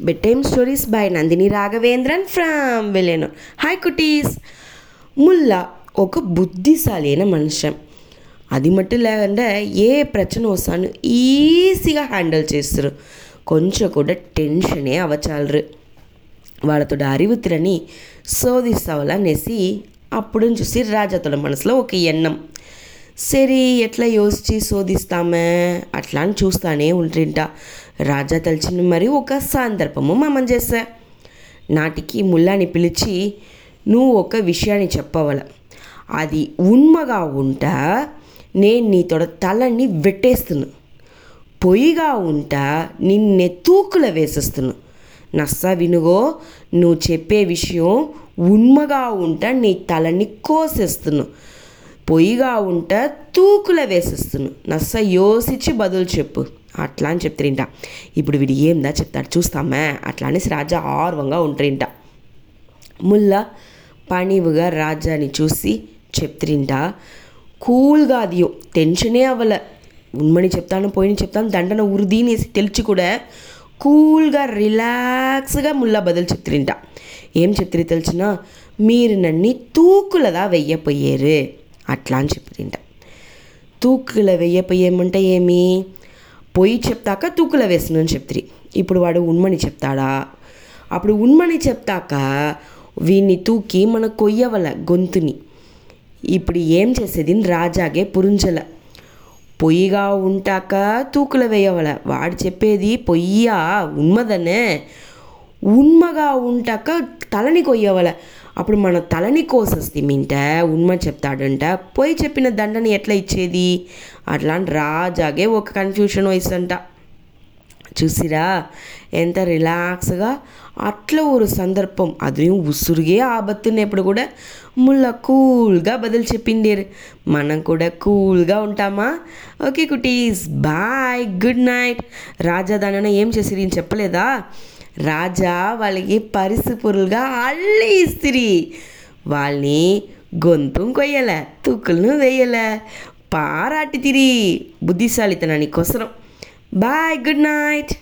Bedtime stories by Nandini Raghavendran from Velenur hi cuties Mulla ఒక బుద్ధిశాలి అయిన మనిషి అది మట్టు లేకుండా ఏ ప్రచన వస్తాను ఈజీగా హ్యాండిల్ చేస్తారు కొంచెం కూడా టెన్షనే అవ్వచాలరు వాళ్ళతో అరివితులని శోధిస్తావాలనేసి అప్పుడు చూసి రాజాతోడ మనసులో ఒక ఎన్నం సరే ఎట్లా యోచి శోధిస్తామే? అట్లా అని చూస్తానే ఉంటుంట రాజా తలిచిన మరి ఒక సందర్భము మమం చేశా. నాటికి ముల్లాని పిలిచి నువ్వు ఒక విషయాన్ని చెప్పవల. అది ఉన్మగా ఉంటా నేను నీతో తలని వెట్టేస్తున్నా పొయ్యిగా ఉంటా నిన్నే తూకుల వేసేస్తున్నా నస్స వినుగో నువ్వు చెప్పే విషయం ఉన్మగా ఉంటా నీ తలని కోసేస్తున్నా పొయ్యిగా ఉంట తూకుల వేసేస్తును. నస్స యోసిచ్చి బదులు చెప్పు. అట్లా అని చెప్తారింట. ఇప్పుడు వీడు ఏందా చెప్తాడు చూస్తామే? అట్లా అనేసి రాజా ఆర్వంగా ఉంటారింట. ముల్ల పనివుగా రాజాని చూసి చెప్తారింట. కూల్గా అది టెన్షనే అవ్వల ఉన్మని చెప్తాను పోయిన చెప్తాను దండన ఉరిదీనేసి తెలిచి కూడా కూల్గా రిలాక్స్గా ముల్లా బదులు చెప్తారింట. ఏం చెప్తారు తెలిసిన మీరు నన్ను తూకులదా వెయ్యపోయారు? అట్లా అని చెప్తిరింట తూకుల వెయ్యపోయేమంటే ఏమి? పొయ్యి చెప్తాక తూకుల వేస్తున్నాను చెప్తిరి ఇప్పుడు వాడు ఉన్మని చెప్తాడా? అప్పుడు ఉన్మని చెప్తాక వీన్ని తూకి మన కొయ్యవల గొంతుని. ఇప్పుడు ఏం చేసేది? రాజాగే పురుంజల. పొయ్యిగా ఉంటాక తూకుల వేయవల. వాడు చెప్పేది పొయ్యా ఉన్మదనే. ఉన్మగా ఉంటాక తలని కొయ్యవల. అప్పుడు మన తలని కోసేస్తే మింట ఉన్మ చెప్తాడంట పోయి చెప్పిన దండని ఎట్లా ఇచ్చేది? అట్లా అని రాజాగే ఒక కన్ఫ్యూషన్ వయసంట చూసిరా? ఎంత రిలాక్స్గా అట్లా ఒక సందర్భం. అది ఉసురుగే ఆబత్తున్నప్పుడు కూడా ముళ్ళ కూల్గా బదులు చెప్పిండేరు మనం కూడా కూల్గా ఉంటామా? Okay cuties bye good night. రాజా దానైనా ఏం చేసిరి నేను చెప్పలేదా? రాజా వాళ్ళకి పరిస్థితులుగా అల్లి ఇస్తిరి వాళ్ళని గొంతు కొయ్యలే తుక్కులను వేయలే పారాటి తిరి బుద్ధిశాలితనానికి కోసరం బాయ్ గుడ్ నైట్